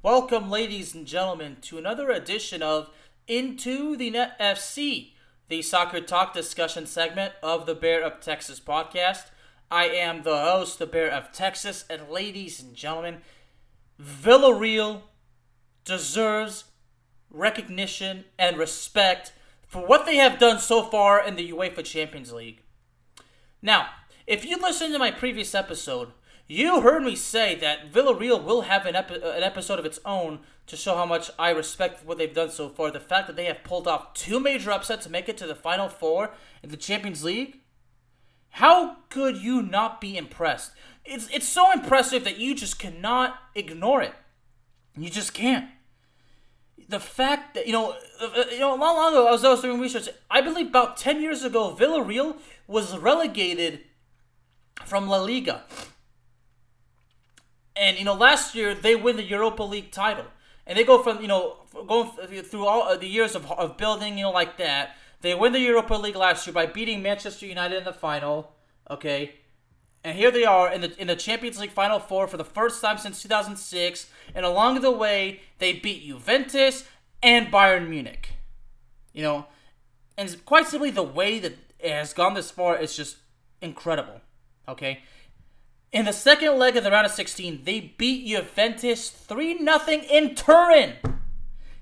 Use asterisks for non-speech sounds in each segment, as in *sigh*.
Welcome, ladies and gentlemen, to another edition of Into the Net FC, the soccer talk discussion segment of the Bear of Texas podcast. I am the host, the Bear of Texas, and ladies and gentlemen, Villarreal deserves recognition and respect for what they have done so far in the UEFA Champions League. Now, if you listened to my previous episode, you heard me say that Villarreal will have an, an episode of its own to show how much I respect what they've done so far. The fact that they have pulled off two major upsets to make it to the Final Four in the Champions League. How could you not be impressed? It's, it's so impressive that you just cannot ignore it. You just can't. The fact that, you know, uh, you know, not long ago, I was doing research, I believe about 10 years ago, Villarreal was relegated from La Liga. And you know, last year they win the Europa League title, and they go from you know going through all uh, the years of, of building, you know, like that. They win the Europa League last year by beating Manchester United in the final. Okay, and here they are in the in the Champions League final four for the first time since 2006. And along the way, they beat Juventus and Bayern Munich. You know, and quite simply, the way that it has gone this far is just incredible. Okay, in the second leg of the round of 16, they beat Juventus 3 0 in Turin.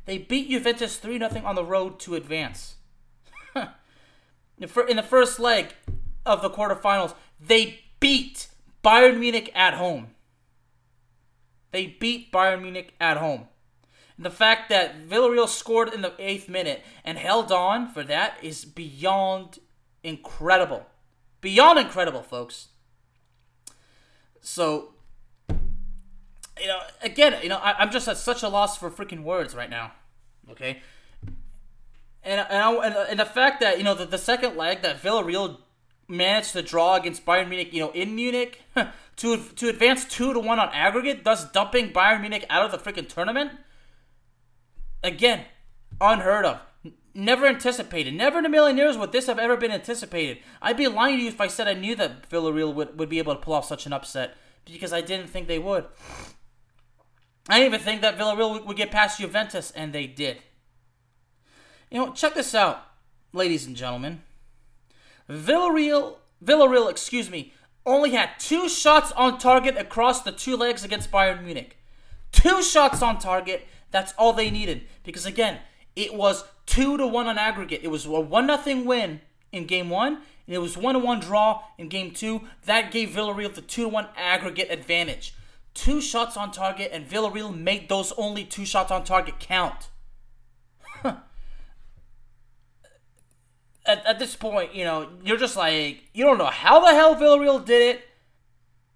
They beat Juventus 3 0 on the road to advance. *laughs* in the first leg of the quarterfinals, they beat Bayern Munich at home. They beat Bayern Munich at home. And the fact that Villarreal scored in the eighth minute and held on for that is beyond incredible. Beyond incredible, folks. So, you know, again, you know, I, am just at such a loss for freaking words right now. Okay. And and, I, and the fact that you know the, the second leg that Villarreal managed to draw against Bayern Munich, you know, in Munich *laughs* to to advance two to one on aggregate, thus dumping Bayern Munich out of the freaking tournament. Again, unheard of. Never anticipated. Never in a million years would this have ever been anticipated. I'd be lying to you if I said I knew that Villarreal would, would be able to pull off such an upset because I didn't think they would. I didn't even think that Villarreal would, get past Juventus, and they did. You know, check this out, ladies and gentlemen. Villarreal, Villarreal, excuse me, only had two shots on target across the two legs against Bayern Munich. Two shots on target. That's all they needed. Because again, it was two to one on aggregate. It was a one nothing win in game one, and it was one to one draw in game two. That gave Villarreal the two to one aggregate advantage. Two shots on target, and Villarreal made those only two shots on target count. at, at this point, you know, you're just like you don't know how the hell Villarreal did it,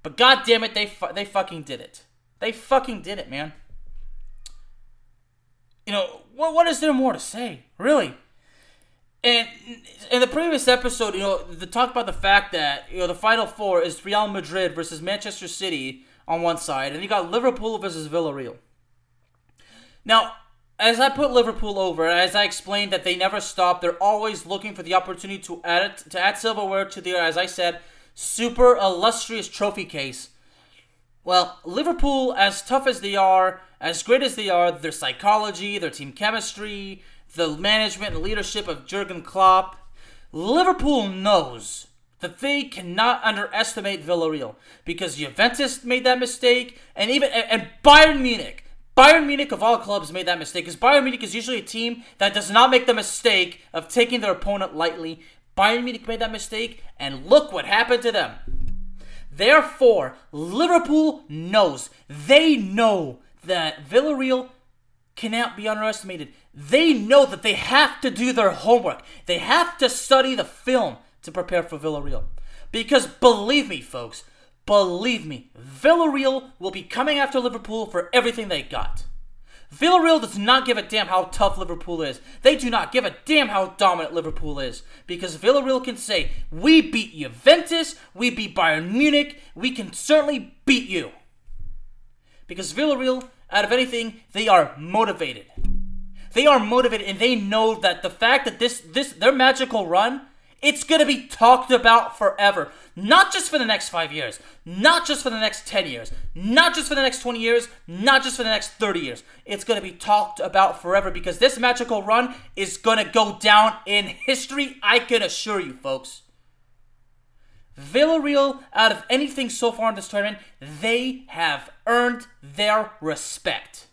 but god damn it, they fu- they fucking did it. They fucking did it, man you know, what, what is there more to say, really? And in the previous episode, you know, the talk about the fact that you know the final four is Real Madrid versus Manchester City on one side, and you got Liverpool versus Villarreal. Now, as I put Liverpool over, as I explained that they never stop, they're always looking for the opportunity to add to add silverware to their, as I said, super illustrious trophy case. Well, Liverpool, as tough as they are, as great as they are, their psychology, their team chemistry, the management and leadership of Jurgen Klopp, Liverpool knows that they cannot underestimate Villarreal because Juventus made that mistake, and even and, Bayern Munich. Bayern Munich of all clubs made that mistake because Bayern Munich is usually a team that does not make the mistake of taking their opponent lightly. Bayern Munich made that mistake, and look what happened to them. Therefore, Liverpool knows, they know that Villarreal cannot be underestimated. They know that they have to do their homework. They have to study the film to prepare for Villarreal. Because believe me, folks, believe me, Villarreal will be coming after Liverpool for everything they got. Villarreal does not give a damn how tough Liverpool is. They do not give a damn how dominant Liverpool is. Because Villarreal can say, we beat Juventus, we beat Bayern Munich, we can certainly beat you. Because Villarreal, out of anything, they are motivated. They are motivated and they know that the fact that this this their magical run it's to be talked about forever. Not just for the next five years, not just for the next 10 years, not just for the next 20 years, not just for the next 30 years. It's to be talked about forever because this magical run is to go down in history, I can assure you, folks. Villarreal, out of anything so far in this tournament, they have earned their respect.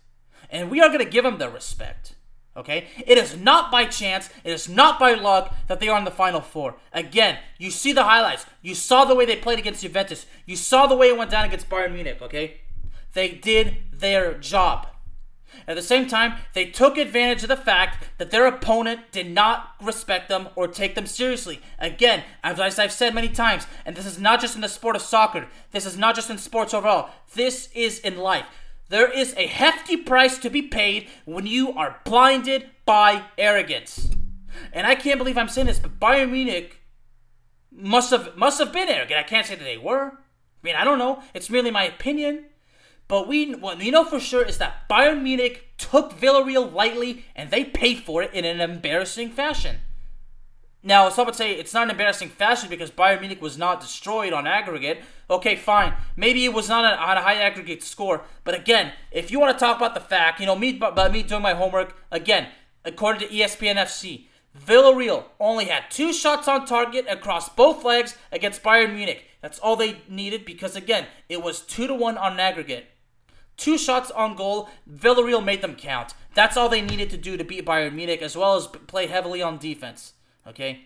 And we are going to give them their respect. Okay? It is not by chance, it is not by luck that they are in the final four. Again, you see the highlights. You saw the way they played against Juventus. You saw the way it went down against Bayern Munich, okay? They did their job. At the same time, they took advantage of the fact that their opponent did not respect them or take them seriously. Again, as I've said many times, and this is not just in the sport of soccer, this is not just in sports overall, this is in life. There is a hefty price to be paid when you are blinded by arrogance. And I can't believe I'm saying this, but Bayern Munich must have must have been arrogant. I can't say that they were. I mean, I don't know. It's merely my opinion. But we what we know for sure is that Bayern Munich took Villarreal lightly and they paid for it in an embarrassing fashion. Now, some would say it's not an embarrassing fashion because Bayern Munich was not destroyed on aggregate. Okay, fine. Maybe it was not on a high aggregate score. But again, if you want to talk about the fact, you know, me, by me doing my homework, again, according to ESPN FC, Villarreal only had two shots on target across both legs against Bayern Munich. That's all they needed because, again, it was 2 to 1 on aggregate. Two shots on goal, Villarreal made them count. That's all they needed to do to beat Bayern Munich, as well as play heavily on defense. Okay?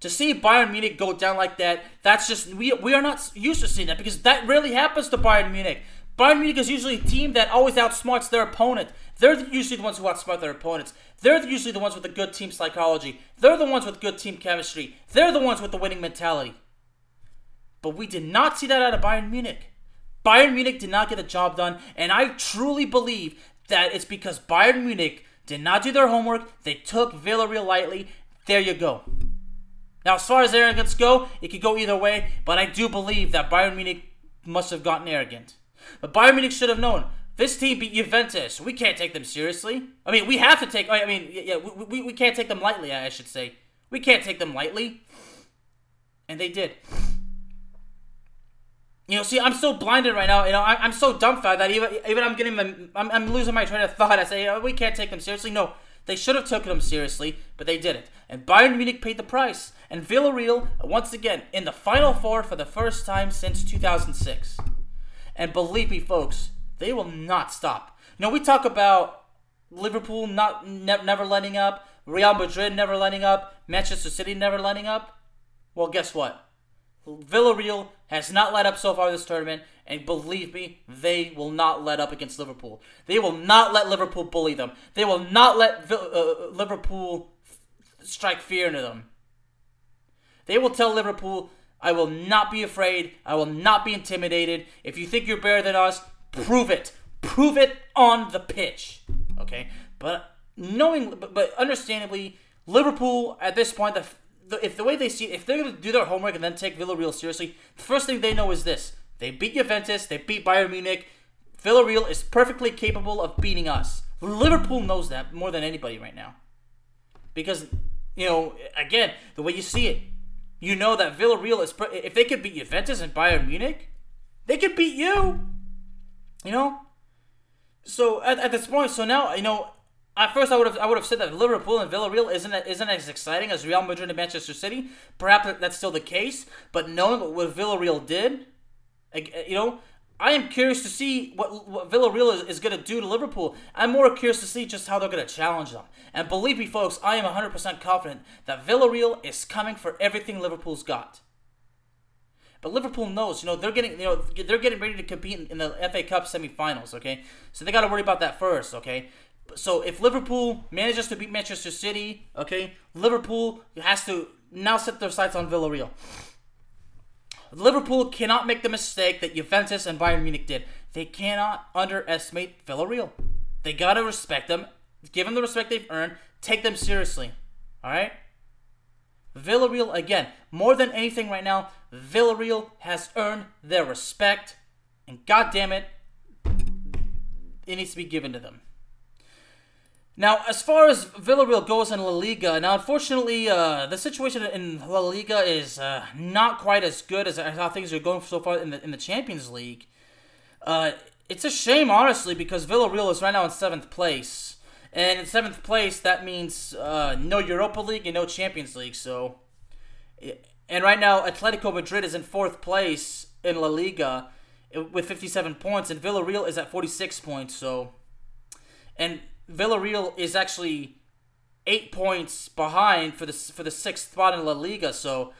To see Bayern Munich go down like that, that's just we we are not used to seeing that because that rarely happens to Bayern Munich. Bayern Munich is usually a team that always outsmarts their opponent. They're usually the ones who outsmart their opponents. They're usually the ones with the good team psychology. They're the ones with good team chemistry. They're the ones with the winning mentality. But we did not see that out of Bayern Munich. Bayern Munich did not get the job done, and I truly believe that it's because Bayern Munich did not do their homework. They took Villarreal lightly. There you go. Now, as far as arrogance go, it could go either way, but I do believe that Bayern Munich must have gotten arrogant. But Bayern Munich should have known this team beat Juventus. We can't take them seriously. I mean, we have to take. I mean, yeah, we, we, we can't take them lightly. I should say. We can't take them lightly. And they did. You know, see, I'm so blinded right now. You know, I, am so dumbfounded that even even I'm getting. I'm, I'm losing my train of thought. I say oh, we can't take them seriously. No, they should have taken them seriously, but they didn't. And Bayern Munich paid the price. And Villarreal once again in the final four for the first time since 2006. And believe me, folks, they will not stop. You know, we talk about Liverpool not ne- never letting up, Real Madrid never letting up, Manchester City never letting up. Well, guess what? Villarreal has not let up so far this tournament, and believe me, they will not let up against Liverpool. They will not let Liverpool bully them. They will not let uh, Liverpool strike fear into them. They will tell Liverpool, I will not be afraid. I will not be intimidated. If you think you're better than us, prove it. Prove it on the pitch. Okay? But knowing, but, but understandably, Liverpool at this point, the the, if the way they see if they're going to do their homework and then take Villarreal seriously, the first thing they know is this: they beat Juventus, they beat Bayern Munich. Villarreal is perfectly capable of beating us. Liverpool knows that more than anybody right now, because you know again the way you see it, you know that Villarreal is if they could beat Juventus and Bayern Munich, they could beat you. You know, so at, at this point, so now you know at first I would have I would have said that Liverpool and Villarreal isn't isn't as exciting as Real Madrid and Manchester City. Perhaps that's still the case, but knowing what Villarreal did, eh, you know, I am curious to see what, what Villarreal is, is going to do to Liverpool. I'm more curious to see just how they're going to challenge them. And believe me, folks, I am 100% confident that Villarreal is coming for everything Liverpool's got. But Liverpool knows, you know, they're getting, you know, they're getting ready to compete in the FA Cup semifinals. Okay, so they got to worry about that first. Okay, so if Liverpool manages to beat Manchester City, okay, Liverpool has to now set their sights on Villarreal. Liverpool cannot make the mistake that Juventus and Bayern Munich did. They cannot underestimate Villarreal. They gotta respect them, give them the respect they've earned, take them seriously. All right. Villarreal again, more than anything right now, Villarreal has earned their respect, and God damn it, it needs to be given to them. Now, as far as Villarreal goes in La Liga, now unfortunately, uh, the situation in La Liga is uh, not quite as good as, how things are going so far in the in the Champions League. Uh, it's a shame, honestly, because Villarreal is right now in seventh place, and in seventh place that means uh, no Europa League and no Champions League. So, and right now Atletico Madrid is in fourth place in La Liga with 57 points, and Villarreal is at 46 points. So, and Villarreal is actually eight points behind for the for the sixth spot in La Liga. So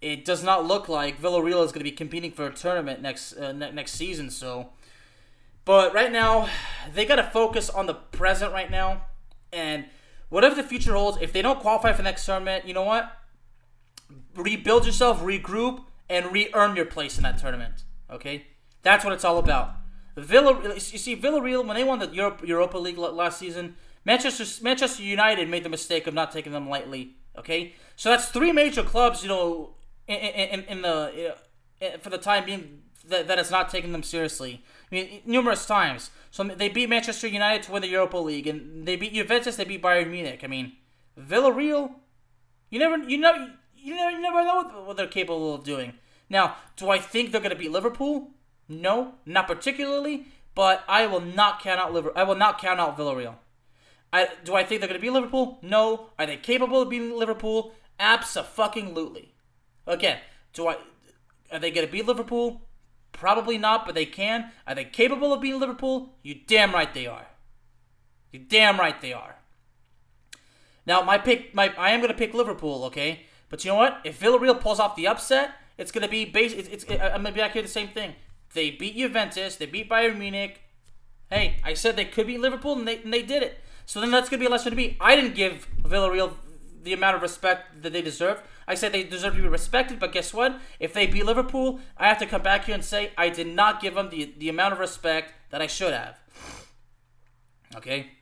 it does not look like Villarreal is going to be competing for a tournament next uh, ne- next season. So, but right now they got to focus on the present right now, and whatever the future holds. If they don't qualify for the next tournament, you know what? Rebuild yourself, regroup, and re-earn your place in that tournament. Okay, that's what it's all about. Villa, you see, Villarreal when they won the Europe, Europa League last season, Manchester Manchester United made the mistake of not taking them lightly. Okay, so that's three major clubs, you know, in, in, in the eh, eh, for the time being that, that has not taken them seriously. I mean, numerous times. So they beat Manchester United to win the Europa League, and they beat Juventus. They beat Bayern Munich. I mean, Villarreal, you never, you know, you never, you never know what they're capable of doing. Now, do I think they're going to beat Liverpool? No, not particularly, but I will not count out Liverpool. I will not count out Villarreal. I, do I think they're going to be Liverpool? No. Are they capable of beating Liverpool? Absolutely. Again, do I? Are they going to beat Liverpool? Probably not, but they can. Are they capable of beating Liverpool? You damn right they are. You damn right they are. Now, my pick, my I am going to pick Liverpool, okay? But you know what? If Villarreal pulls off the upset, it's going to be base. It's, it's, I'm going to be back here the same thing. They beat Juventus. They beat Bayern Munich. Hey, I said they could beat Liverpool, and they, and they did it. So then that's going to be a lesson to me. I didn't give Villarreal the amount of respect that they deserve. I said they deserve to be respected, but guess what? If they beat Liverpool, I have to come back here and say I did not give them the, the amount of respect that I should have. Okay?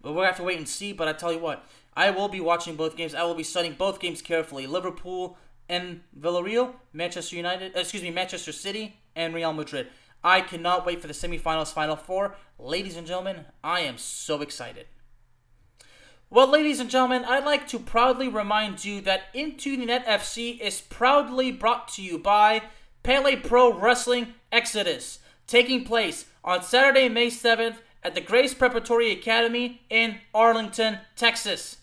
But we'll have to wait and see. But I tell you what, I will be watching both games. I will be studying both games carefully. Liverpool and Villarreal, Manchester United, uh, excuse me, Manchester City and Real Madrid. I cannot wait for the semifinals, final four. Ladies and gentlemen, I am so excited. Well, ladies and gentlemen, I'd like to proudly remind you that Into the Net FC is proudly brought to you by Pele Pro Wrestling Exodus, taking place on Saturday, May 7th at the Grace Preparatory Academy in Arlington, Texas.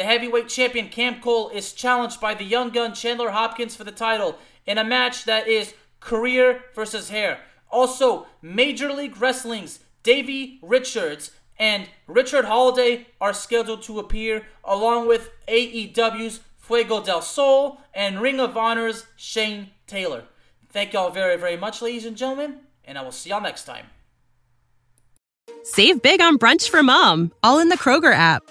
The heavyweight champion Cam Cole is challenged by the young gun Chandler Hopkins for the title in a match that is career versus hair. Also, Major League Wrestling's Davey Richards and Richard Holliday are scheduled to appear, along with AEW's Fuego del Sol and Ring of Honor's Shane Taylor. Thank y'all very, very much, ladies and gentlemen, and I will see y'all next time. Save big on brunch for mom, all in the Kroger app.